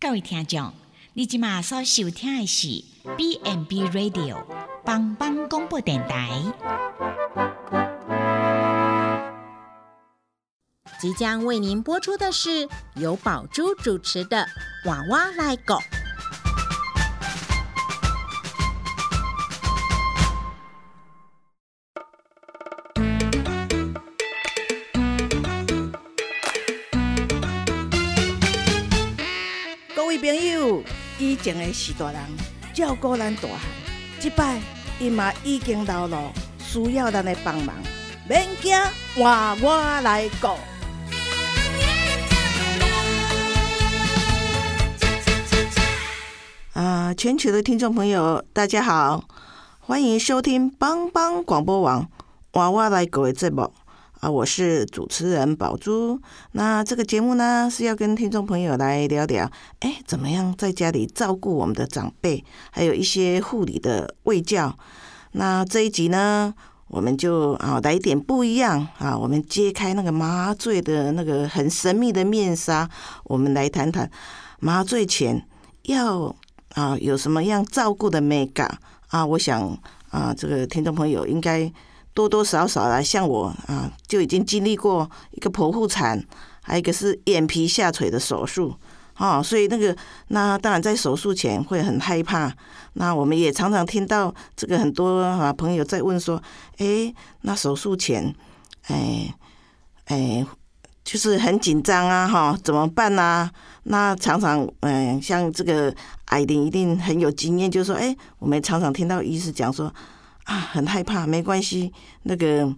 各位听众，你今马所收听的是 B N B Radio 帮帮广播电台。即将为您播出的是由宝珠主持的《娃娃来狗》。前的是大人照顾咱大汉，即摆伊嘛已经老了，需要咱的帮忙。免惊，换我来顾。啊，全球的听众朋友，大家好，欢迎收听帮帮广播网娃娃来狗的节目啊，我是主持人宝珠。那这个节目呢，是要跟听众朋友来聊聊，哎，怎么样在家里照顾我们的长辈，还有一些护理的卫教。那这一集呢，我们就啊来一点不一样啊，我们揭开那个麻醉的那个很神秘的面纱，我们来谈谈麻醉前要啊有什么样照顾的美感啊？我想啊，这个听众朋友应该多多少少啦，像我啊就已经经历过一个剖腹产，还有一个是眼皮下垂的手术。哦，所以那个，那当然在手术前会很害怕。那我们也常常听到这个很多啊朋友在问说，诶，那手术前，哎哎，就是很紧张啊，哈，怎么办呢？那常常，嗯，像这个艾琳一定很有经验，就是说，哎，我们常常听到医师讲说，啊，很害怕，没关系，那个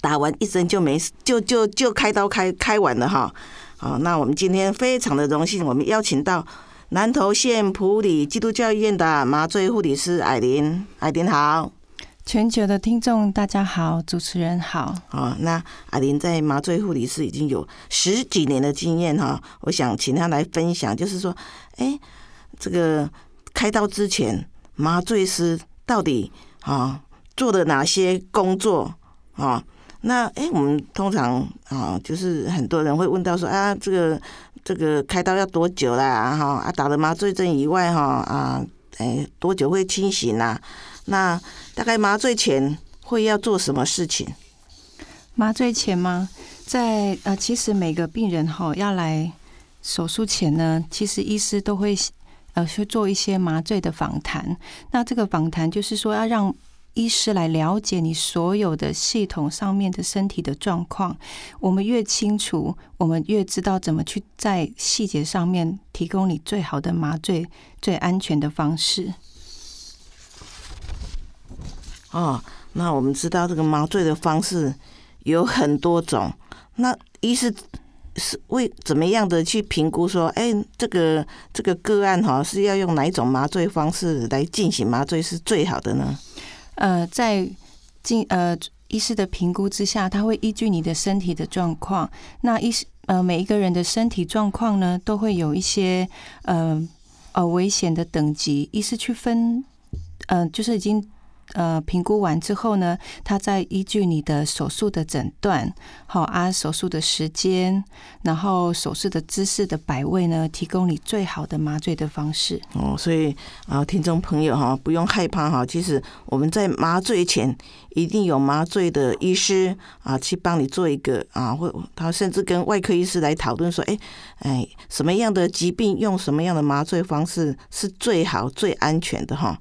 打完一针就没事，就就就开刀开开完了哈。好，那我们今天非常的荣幸，我们邀请到南投县普里基督教医院的麻醉护理师艾琳，艾琳好。全球的听众大家好，主持人好。好，那艾琳在麻醉护理师已经有十几年的经验哈，我想请她来分享，就是说，哎，这个开刀之前，麻醉师到底啊做了哪些工作啊？那哎，我们通常啊，就是很多人会问到说啊，这个这个开刀要多久啦？哈啊，打了麻醉针以外哈啊，哎，多久会清醒啊？那大概麻醉前会要做什么事情？麻醉前吗？在呃，其实每个病人哈要来手术前呢，其实医师都会呃去做一些麻醉的访谈。那这个访谈就是说要让。医师来了解你所有的系统上面的身体的状况，我们越清楚，我们越知道怎么去在细节上面提供你最好的麻醉、最安全的方式。哦，那我们知道这个麻醉的方式有很多种，那医师是为怎么样的去评估说，哎，这个这个个案哈是要用哪一种麻醉方式来进行麻醉是最好的呢？呃，在进呃医师的评估之下，他会依据你的身体的状况。那医师呃每一个人的身体状况呢，都会有一些呃呃危险的等级，医师去分，嗯，就是已经。呃，评估完之后呢，他再依据你的手术的诊断，好啊，手术的时间，然后手术的姿势的摆位呢，提供你最好的麻醉的方式。哦，所以啊，听众朋友哈，不用害怕哈，其实我们在麻醉前一定有麻醉的医师啊，去帮你做一个啊，或他甚至跟外科医师来讨论说，哎哎，什么样的疾病用什么样的麻醉方式是最好最安全的哈。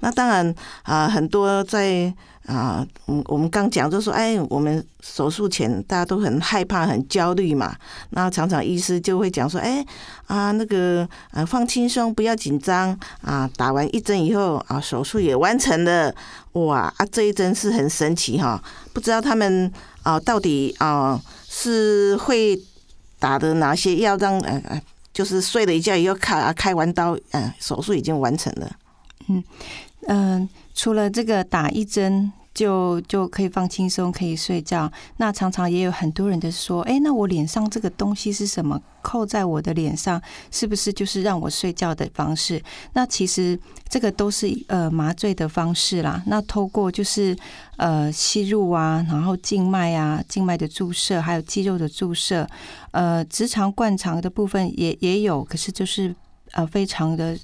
那当然啊，很多在啊，我我们刚讲就说，哎，我们手术前大家都很害怕、很焦虑嘛。那常常医师就会讲说，哎啊，那个啊，放轻松，不要紧张啊。打完一针以后啊，手术也完成了，哇啊，这一针是很神奇哈。不知道他们啊，到底啊是会打的哪些药，让呃呃，就是睡了一觉以后开开完刀，嗯，手术已经完成了，嗯。嗯，除了这个打一针就就可以放轻松，可以睡觉。那常常也有很多人的说，哎，那我脸上这个东西是什么？扣在我的脸上，是不是就是让我睡觉的方式？那其实这个都是呃麻醉的方式啦。那透过就是呃吸入啊，然后静脉啊，静脉的注射，还有肌肉的注射，呃直肠灌肠的部分也也有，可是就是呃非常的。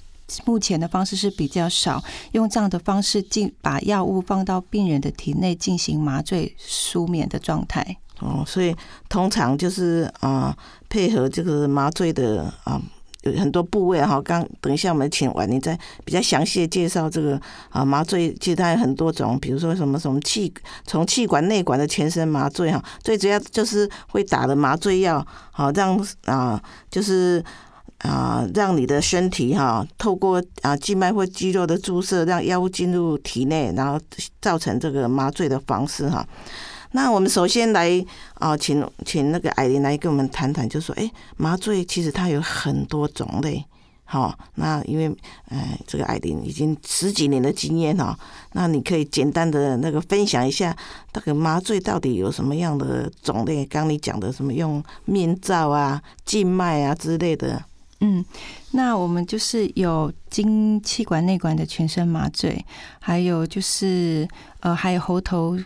目前的方式是比较少用这样的方式进把药物放到病人的体内进行麻醉舒眠的状态。哦，所以通常就是啊配合这个麻醉的啊有很多部位哈。刚等一下我们请婉玲再比较详细的介绍这个啊麻醉，其实它有很多种，比如说什么什么气从气管内管的全身麻醉哈，最主要就是会打的麻醉药，好让啊就是。啊，让你的身体哈，透过啊静脉或肌肉的注射，让药物进入体内，然后造成这个麻醉的方式哈。那我们首先来啊，请请那个艾琳来跟我们谈谈，就说，哎，麻醉其实它有很多种类，好，那因为哎，这个艾琳已经十几年的经验哈，那你可以简单的那个分享一下，那个麻醉到底有什么样的种类？刚你讲的什么用面罩啊、静脉啊之类的。嗯，那我们就是有经气管内管的全身麻醉，还有就是呃，还有喉头。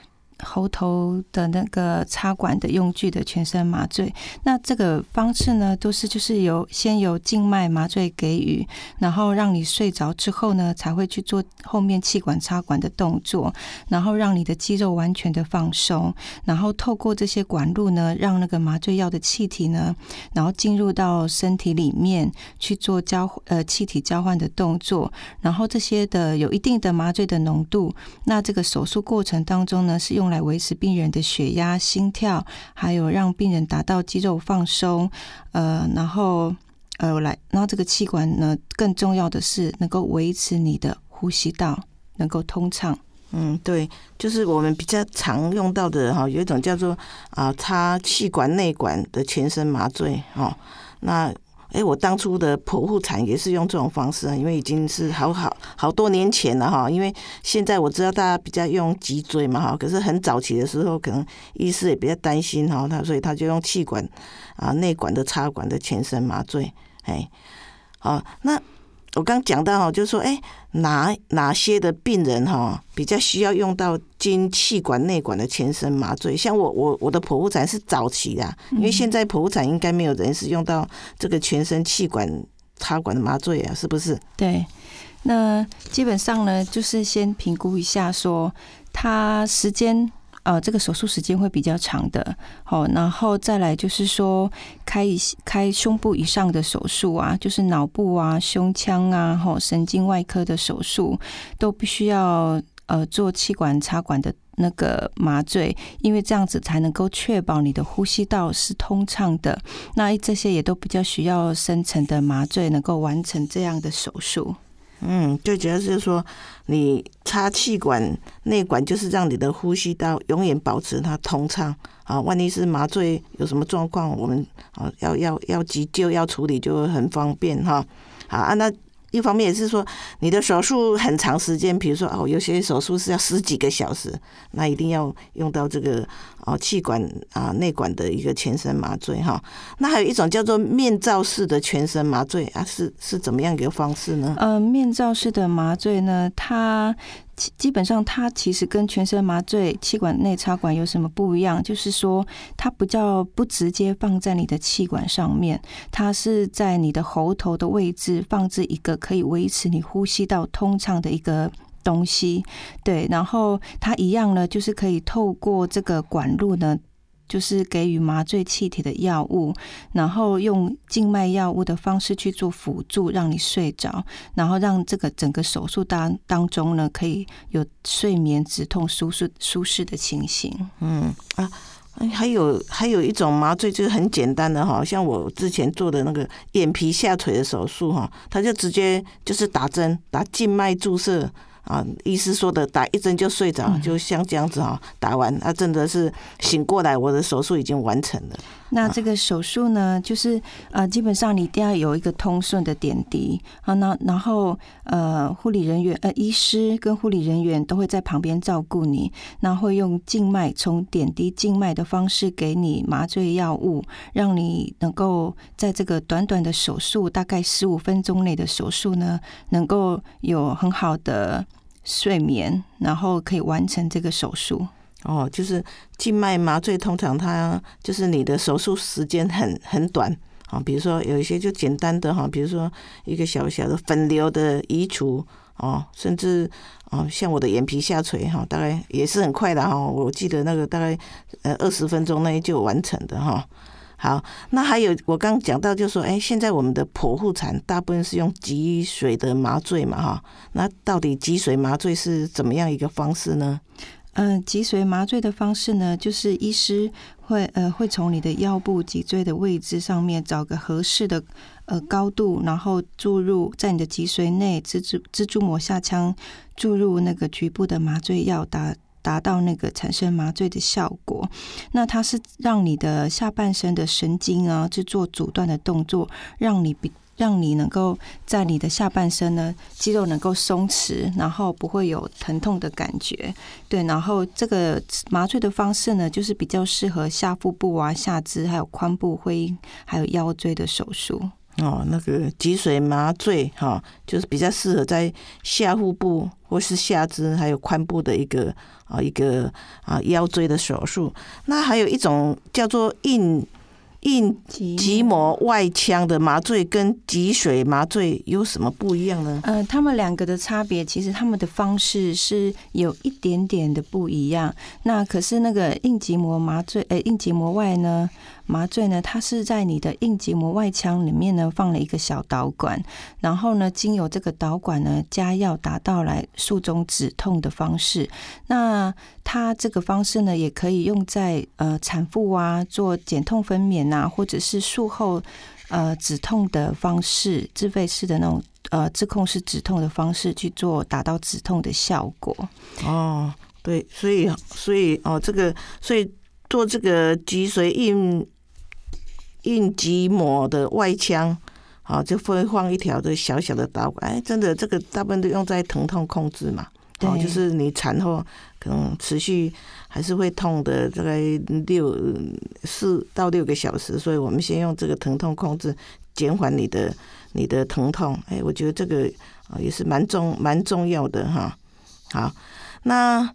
喉头的那个插管的用具的全身麻醉，那这个方式呢，都是就是由先由静脉麻醉给予，然后让你睡着之后呢，才会去做后面气管插管的动作，然后让你的肌肉完全的放松，然后透过这些管路呢，让那个麻醉药的气体呢，然后进入到身体里面去做交呃气体交换的动作，然后这些的有一定的麻醉的浓度，那这个手术过程当中呢，是用。来维持病人的血压、心跳，还有让病人达到肌肉放松，呃，然后呃来，然后这个气管呢，更重要的是能够维持你的呼吸道能够通畅。嗯，对，就是我们比较常用到的哈，有一种叫做啊插气管内管的全身麻醉哦，那。哎，我当初的剖腹产也是用这种方式啊，因为已经是好好好多年前了哈。因为现在我知道大家比较用脊椎嘛哈，可是很早期的时候，可能医师也比较担心哈，他所以他就用气管啊内管的插管的全身麻醉。哎，好，那。我刚讲到哈，就是说，哎，哪哪些的病人哈比较需要用到经气管内管的全身麻醉？像我我我的剖腹产是早期的，因为现在剖腹产应该没有人是用到这个全身气管插管的麻醉啊，是不是？对，那基本上呢，就是先评估一下，说他时间。呃，这个手术时间会比较长的，好，然后再来就是说开开胸部以上的手术啊，就是脑部啊、胸腔啊、吼神经外科的手术，都必须要呃做气管插管的那个麻醉，因为这样子才能够确保你的呼吸道是通畅的。那这些也都比较需要深层的麻醉，能够完成这样的手术。嗯，最主要是说，你插气管内管，就是让你的呼吸道永远保持它通畅啊。万一是麻醉有什么状况，我们啊要要要急救要处理就很方便哈。好啊，那。一方面也是说，你的手术很长时间，比如说哦，有些手术是要十几个小时，那一定要用到这个哦气管啊内管的一个全身麻醉哈。那还有一种叫做面罩式的全身麻醉啊，是是怎么样一个方式呢？呃，面罩式的麻醉呢，它。基本上，它其实跟全身麻醉、气管内插管有什么不一样？就是说，它不叫不直接放在你的气管上面，它是在你的喉头的位置放置一个可以维持你呼吸道通畅的一个东西。对，然后它一样呢，就是可以透过这个管路呢。就是给予麻醉气体的药物，然后用静脉药物的方式去做辅助，让你睡着，然后让这个整个手术当当中呢，可以有睡眠止痛舒适舒适的情形。嗯啊，还有还有一种麻醉就是很简单的哈，像我之前做的那个眼皮下垂的手术哈，他就直接就是打针打静脉注射。啊，医师说的打一针就睡着，就像这样子哈，打完啊，真的是醒过来，我的手术已经完成了。那这个手术呢，就是呃，基本上你一定要有一个通顺的点滴啊，那然后呃，护理人员呃，医师跟护理人员都会在旁边照顾你，那会用静脉从点滴静脉的方式给你麻醉药物，让你能够在这个短短的手术，大概十五分钟内的手术呢，能够有很好的睡眠，然后可以完成这个手术。哦，就是静脉麻醉，通常它就是你的手术时间很很短啊。比如说有一些就简单的哈，比如说一个小小的粉瘤的移除哦，甚至哦像我的眼皮下垂哈，大概也是很快的哈。我记得那个大概呃二十分钟内就完成的哈。好，那还有我刚讲到就说，哎，现在我们的剖腹产大部分是用脊髓的麻醉嘛哈。那到底脊髓麻醉是怎么样一个方式呢？嗯，脊髓麻醉的方式呢，就是医师会呃会从你的腰部脊椎的位置上面找个合适的呃高度，然后注入在你的脊髓内蜘蛛蜘蛛膜下腔注入那个局部的麻醉药，达达到那个产生麻醉的效果。那它是让你的下半身的神经啊去做阻断的动作，让你比。让你能够在你的下半身呢，肌肉能够松弛，然后不会有疼痛的感觉。对，然后这个麻醉的方式呢，就是比较适合下腹部啊、下肢还有髋部、会还有腰椎的手术。哦，那个脊髓麻醉哈，就是比较适合在下腹部或是下肢还有髋部的一个啊一个啊腰椎的手术。那还有一种叫做硬。硬脊膜外腔的麻醉跟脊髓麻醉有什么不一样呢？呃，他们两个的差别，其实他们的方式是有一点点的不一样。那可是那个硬脊膜麻醉，呃，硬脊膜外呢？麻醉呢，它是在你的硬结膜外腔里面呢放了一个小导管，然后呢，经由这个导管呢加药，达到来术中止痛的方式。那它这个方式呢，也可以用在呃产妇啊做减痛分娩啊，或者是术后呃止痛的方式，自费式的那种呃自控式止痛的方式去做，达到止痛的效果。哦，对，所以所以哦，这个所以做这个脊髓硬。硬脊膜的外腔，好，就会放一条的小小的导管。哎，真的，这个大部分都用在疼痛控制嘛。哦，就是你产后可能持续还是会痛的，大概六四到六个小时，所以我们先用这个疼痛控制，减缓你的你的疼痛。哎，我觉得这个啊也是蛮重蛮重要的哈。好，那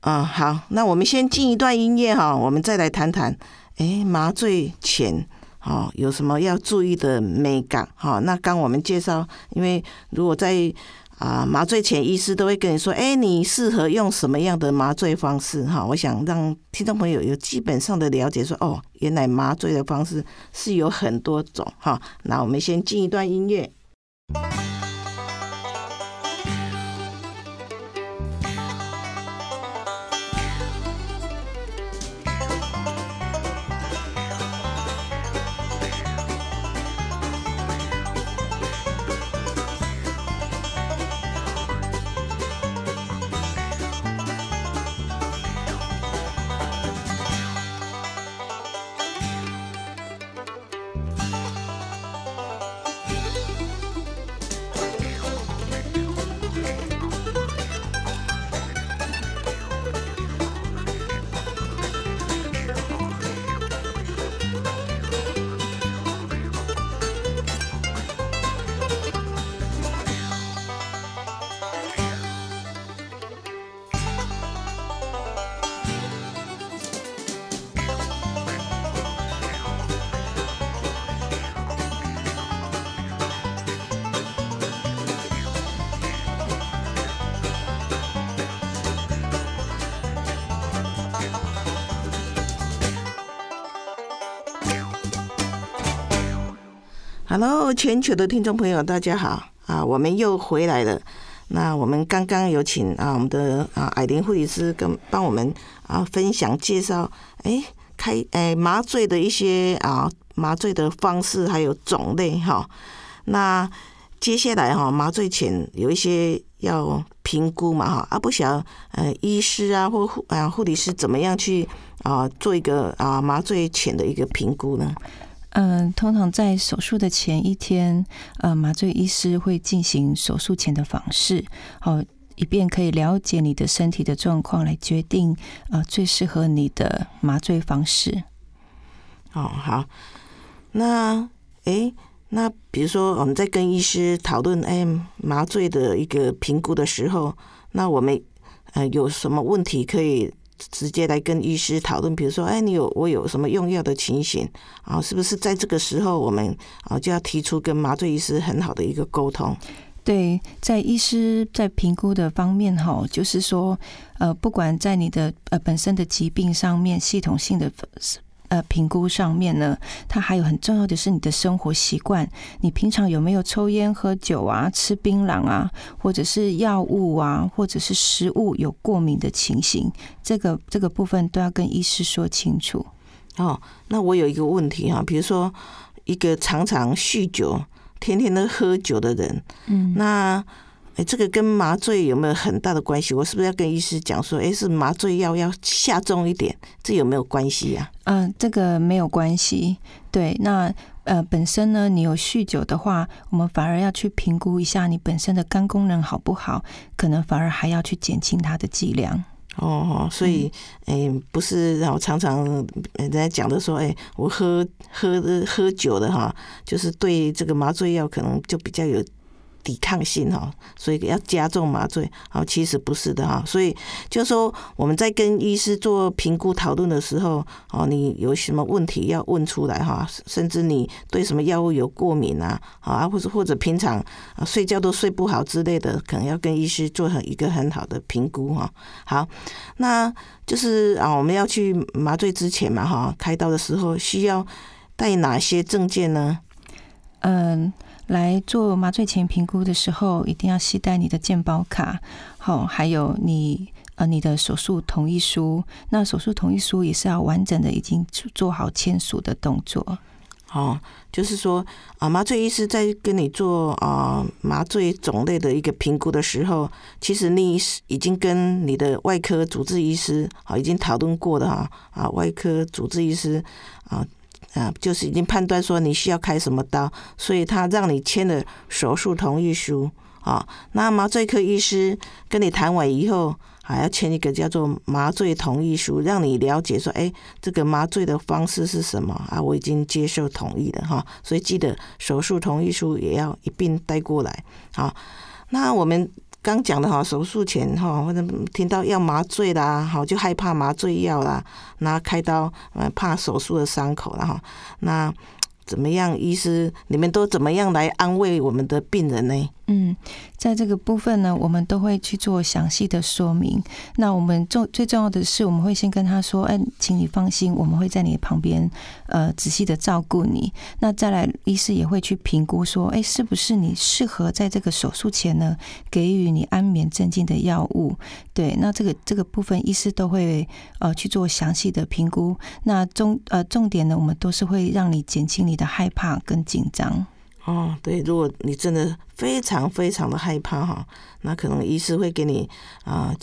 啊好，那我们先进一段音乐哈，我们再来谈谈。哎，麻醉前哦，有什么要注意的美感？哈，那刚我们介绍，因为如果在啊麻醉前，医师都会跟你说，哎，你适合用什么样的麻醉方式？哈，我想让听众朋友有基本上的了解，说哦，原来麻醉的方式是有很多种。哈，那我们先进一段音乐。Hello，全球的听众朋友，大家好啊！我们又回来了。那我们刚刚有请啊，我们的啊艾琳护理师跟帮我们啊分享介绍，哎，开哎麻醉的一些啊麻醉的方式还有种类哈。那接下来哈麻醉前有一些要评估嘛哈，啊不晓呃医师啊或护啊护理师怎么样去啊做一个啊麻醉前的一个评估呢？嗯，通常在手术的前一天，呃，麻醉医师会进行手术前的访视，好，以便可以了解你的身体的状况，来决定呃最适合你的麻醉方式。哦，好，那诶，那比如说我们在跟医师讨论哎麻醉的一个评估的时候，那我们呃有什么问题可以？直接来跟医师讨论，比如说，哎，你有我有什么用药的情形啊？是不是在这个时候，我们啊就要提出跟麻醉医师很好的一个沟通？对，在医师在评估的方面，哈，就是说，呃，不管在你的呃本身的疾病上面，系统性的。呃，评估上面呢，它还有很重要的是你的生活习惯，你平常有没有抽烟、喝酒啊、吃槟榔啊，或者是药物啊，或者是食物有过敏的情形，这个这个部分都要跟医师说清楚。哦，那我有一个问题哈，比如说一个常常酗酒、天天都喝酒的人，嗯，那。哎，这个跟麻醉有没有很大的关系？我是不是要跟医师讲说，哎，是麻醉药要下重一点？这有没有关系呀？嗯，这个没有关系。对，那呃，本身呢，你有酗酒的话，我们反而要去评估一下你本身的肝功能好不好，可能反而还要去减轻它的剂量。哦，所以，哎，不是，然后常常人家讲的说，哎，我喝喝喝酒的哈，就是对这个麻醉药可能就比较有。抵抗性哈，所以要加重麻醉好，其实不是的哈，所以就说我们在跟医师做评估讨论的时候，哦，你有什么问题要问出来哈，甚至你对什么药物有过敏啊，啊，或者或者平常啊睡觉都睡不好之类的，可能要跟医师做很一个很好的评估哈。好，那就是啊，我们要去麻醉之前嘛哈，开刀的时候需要带哪些证件呢？嗯。来做麻醉前评估的时候，一定要携带你的健保卡，好，还有你呃你的手术同意书。那手术同意书也是要完整的，已经做好签署的动作。哦，就是说啊，麻醉医师在跟你做啊麻醉种类的一个评估的时候，其实你已经跟你的外科主治医师啊已经讨论过的哈啊，外科主治医师啊。啊，就是已经判断说你需要开什么刀，所以他让你签了手术同意书啊。那麻醉科医师跟你谈完以后，还要签一个叫做麻醉同意书，让你了解说，哎，这个麻醉的方式是什么啊？我已经接受同意了哈。所以记得手术同意书也要一并带过来啊。那我们。刚讲的哈，手术前哈，或者听到要麻醉啦，好就害怕麻醉药啦，拿开刀，呃，怕手术的伤口了哈，那。怎么样，医师？你们都怎么样来安慰我们的病人呢？嗯，在这个部分呢，我们都会去做详细的说明。那我们重最重要的是，我们会先跟他说：“哎，请你放心，我们会在你旁边，呃，仔细的照顾你。”那再来，医师也会去评估说：“哎，是不是你适合在这个手术前呢，给予你安眠镇静的药物？”对，那这个这个部分，医师都会呃去做详细的评估。那重呃重点呢，我们都是会让你减轻你。的害怕跟紧张哦，对，如果你真的非常非常的害怕哈，那可能医师会给你啊，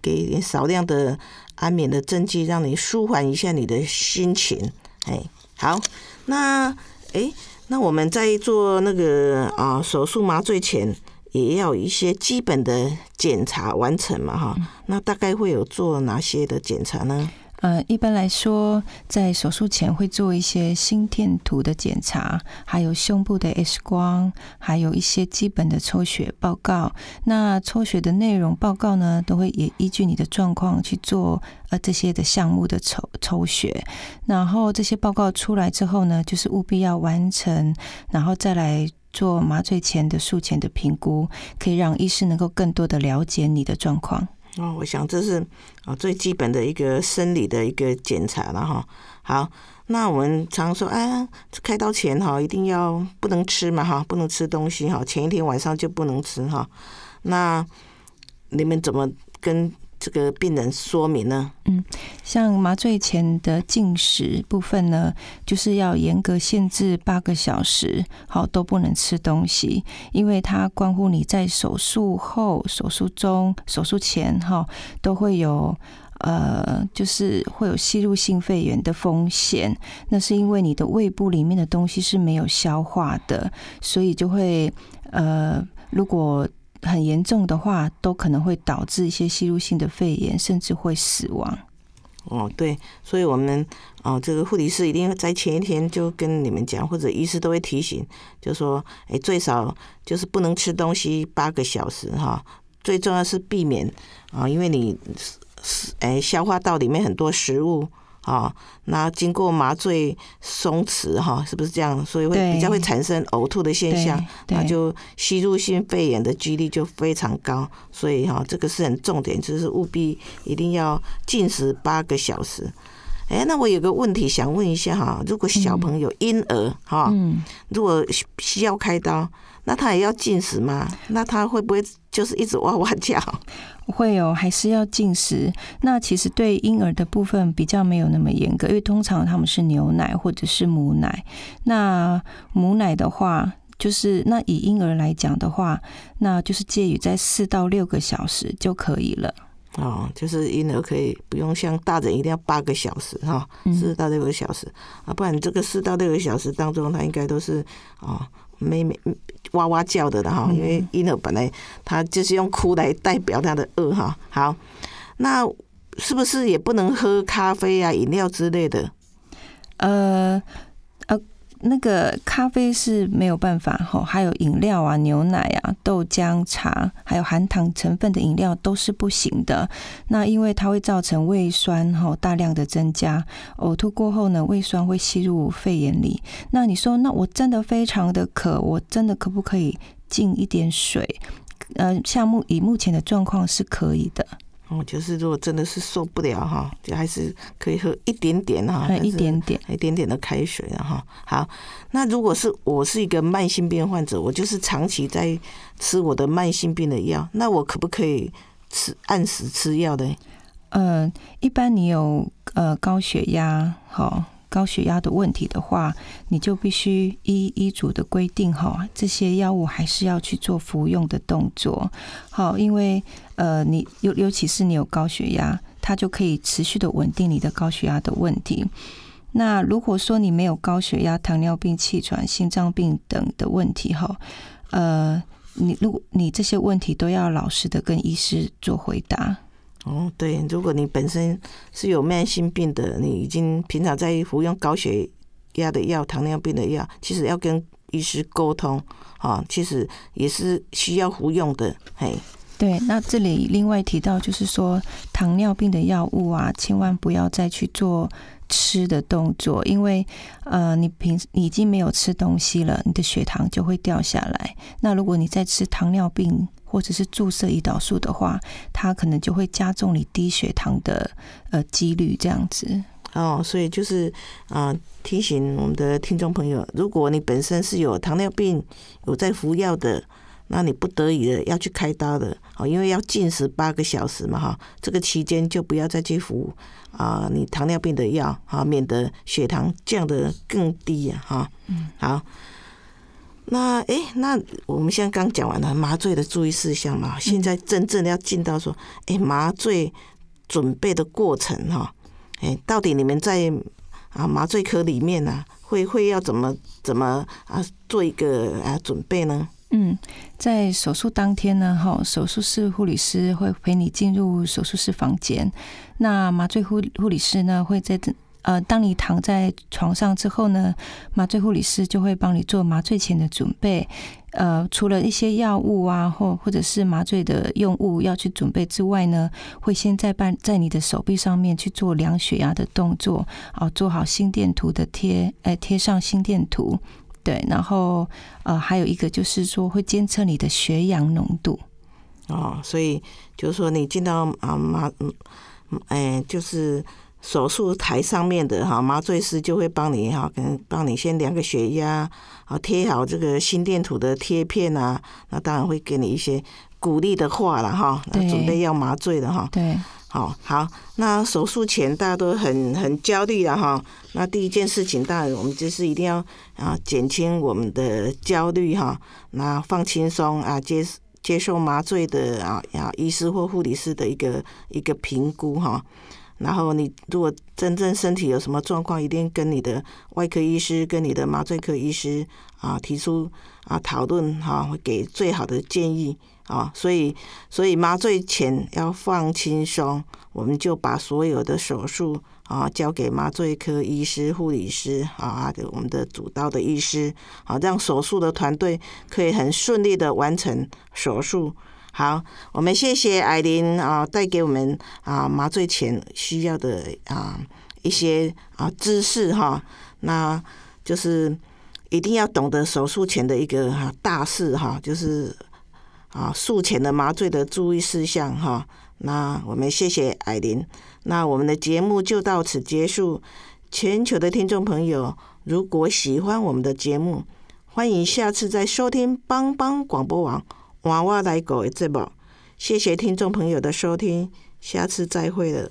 给少量的安眠的针剂，让你舒缓一下你的心情。哎，好，那哎，那我们在做那个啊手术麻醉前，也要一些基本的检查完成嘛哈。那大概会有做哪些的检查呢？呃，一般来说，在手术前会做一些心电图的检查，还有胸部的 X 光，还有一些基本的抽血报告。那抽血的内容报告呢，都会也依据你的状况去做呃这些的项目的抽抽血。然后这些报告出来之后呢，就是务必要完成，然后再来做麻醉前的术前的评估，可以让医师能够更多的了解你的状况。哦，我想这是啊最基本的一个生理的一个检查了哈。好，那我们常说啊，开刀前哈一定要不能吃嘛哈，不能吃东西哈，前一天晚上就不能吃哈。那你们怎么跟这个病人说明呢？嗯，像麻醉前的进食部分呢，就是要严格限制八个小时，好都不能吃东西，因为它关乎你在手术后、手术中、手术前哈都会有呃，就是会有吸入性肺炎的风险。那是因为你的胃部里面的东西是没有消化的，所以就会呃，如果很严重的话，都可能会导致一些吸入性的肺炎，甚至会死亡。哦，对，所以我们哦，这个护理师一定在前一天就跟你们讲，或者医师都会提醒，就说，哎，最少就是不能吃东西八个小时哈。最重要是避免啊，因为你是哎消化道里面很多食物。啊，那经过麻醉松弛哈，是不是这样？所以会比较会产生呕吐的现象，那就吸入性肺炎的几率就非常高。所以哈，这个是很重点，就是务必一定要禁食八个小时。哎，那我有个问题想问一下哈，如果小朋友婴儿哈，如果需要开刀，那他也要禁食吗？那他会不会就是一直哇哇叫？会有，还是要进食。那其实对婴儿的部分比较没有那么严格，因为通常他们是牛奶或者是母奶。那母奶的话，就是那以婴儿来讲的话，那就是介于在四到六个小时就可以了。哦，就是婴儿可以不用像大人一定要八个小时哈，四到六个小时啊，不然这个四到六个小时当中，他应该都是啊。妹妹哇哇叫的了哈，因为婴儿本来他就是用哭来代表他的饿哈。好，那是不是也不能喝咖啡啊、饮料之类的？呃。那个咖啡是没有办法哈，还有饮料啊、牛奶啊、豆浆、茶，还有含糖成分的饮料都是不行的。那因为它会造成胃酸哈大量的增加，呕吐过后呢，胃酸会吸入肺炎里。那你说，那我真的非常的渴，我真的可不可以进一点水？呃，项目以目前的状况是可以的。哦，就是如果真的是受不了哈，就还是可以喝一点点哈，一点点，一点点的开水了哈。好，那如果是我是一个慢性病患者，我就是长期在吃我的慢性病的药，那我可不可以吃按时吃药的？嗯，一般你有呃高血压，好。高血压的问题的话，你就必须依医嘱的规定哈，这些药物还是要去做服用的动作。好，因为呃，你尤尤其是你有高血压，它就可以持续的稳定你的高血压的问题。那如果说你没有高血压、糖尿病、气喘、心脏病等的问题哈，呃，你如果你这些问题都要老实的跟医师做回答。哦，对，如果你本身是有慢性病的，你已经平常在服用高血压的药、糖尿病的药，其实要跟医师沟通，啊，其实也是需要服用的，嘿。对，那这里另外提到就是说，糖尿病的药物啊，千万不要再去做吃的动作，因为呃，你平你已经没有吃东西了，你的血糖就会掉下来。那如果你在吃糖尿病，或者是注射胰岛素的话，它可能就会加重你低血糖的呃几率，这样子。哦，所以就是啊，提醒我们的听众朋友，如果你本身是有糖尿病，有在服药的，那你不得已的要去开刀的，哦，因为要禁食八个小时嘛，哈，这个期间就不要再去服啊，你糖尿病的药，哈，免得血糖降得更低呀，哈。嗯，好。那哎，那我们现在刚讲完了麻醉的注意事项嘛，现在真正要进到说，哎，麻醉准备的过程哈，哎，到底你们在啊麻醉科里面呢，会会要怎么怎么啊做一个啊准备呢？嗯，在手术当天呢，哈，手术室护理师会陪你进入手术室房间，那麻醉护护理师呢会在这。呃，当你躺在床上之后呢，麻醉护理师就会帮你做麻醉前的准备。呃，除了一些药物啊，或或者是麻醉的用物要去准备之外呢，会先在办在你的手臂上面去做量血压的动作，哦，做好心电图的贴，哎，贴上心电图，对，然后呃，还有一个就是说会监测你的血氧浓度。哦，所以就是说你进到啊麻，嗯，哎，就是。手术台上面的哈麻醉师就会帮你哈，可能帮你先量个血压，啊贴好这个心电图的贴片啊，那当然会给你一些鼓励的话了哈，那准备要麻醉了哈。对，好好，那手术前大家都很很焦虑了哈。那第一件事情，当然我们就是一定要啊减轻我们的焦虑哈，那放轻松啊，接接受麻醉的啊啊医师或护理师的一个一个评估哈。然后你如果真正身体有什么状况，一定跟你的外科医师、跟你的麻醉科医师啊提出啊讨论哈，会给最好的建议啊。所以所以麻醉前要放轻松，我们就把所有的手术啊交给麻醉科医师、护理师啊，我们的主刀的医师啊，让手术的团队可以很顺利的完成手术。好，我们谢谢艾琳啊，带给我们啊麻醉前需要的啊一些啊知识哈，那就是一定要懂得手术前的一个哈大事哈，就是啊术前的麻醉的注意事项哈。那我们谢谢艾琳，那我们的节目就到此结束。全球的听众朋友，如果喜欢我们的节目，欢迎下次再收听帮帮广播网。娃娃来狗的节目，谢谢听众朋友的收听，下次再会了。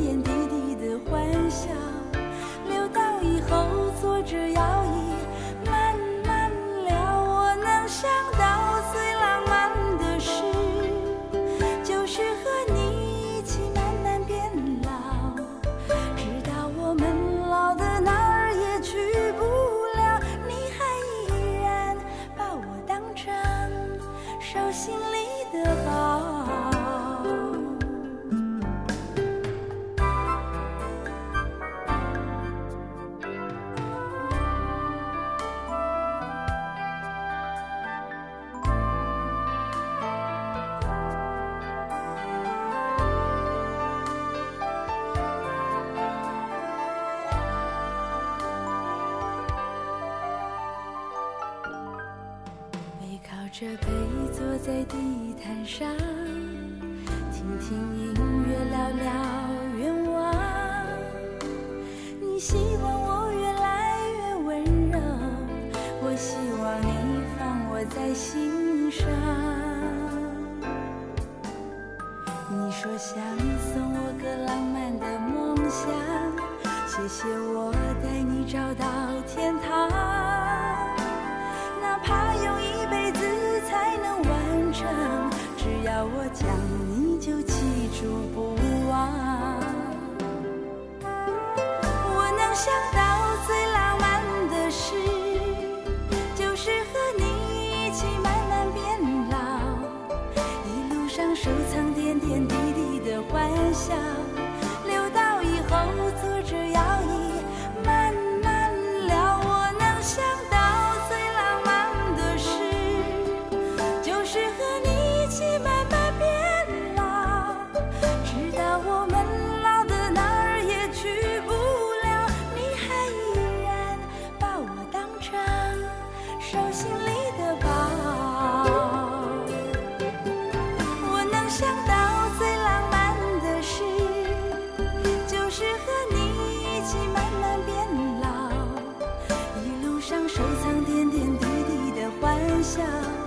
后坐着摇椅慢慢聊。我能想到最浪漫的事，就是和你一起慢慢变老，直到我们老的哪儿也去不了，你还依然把我当成手心里的宝。想到笑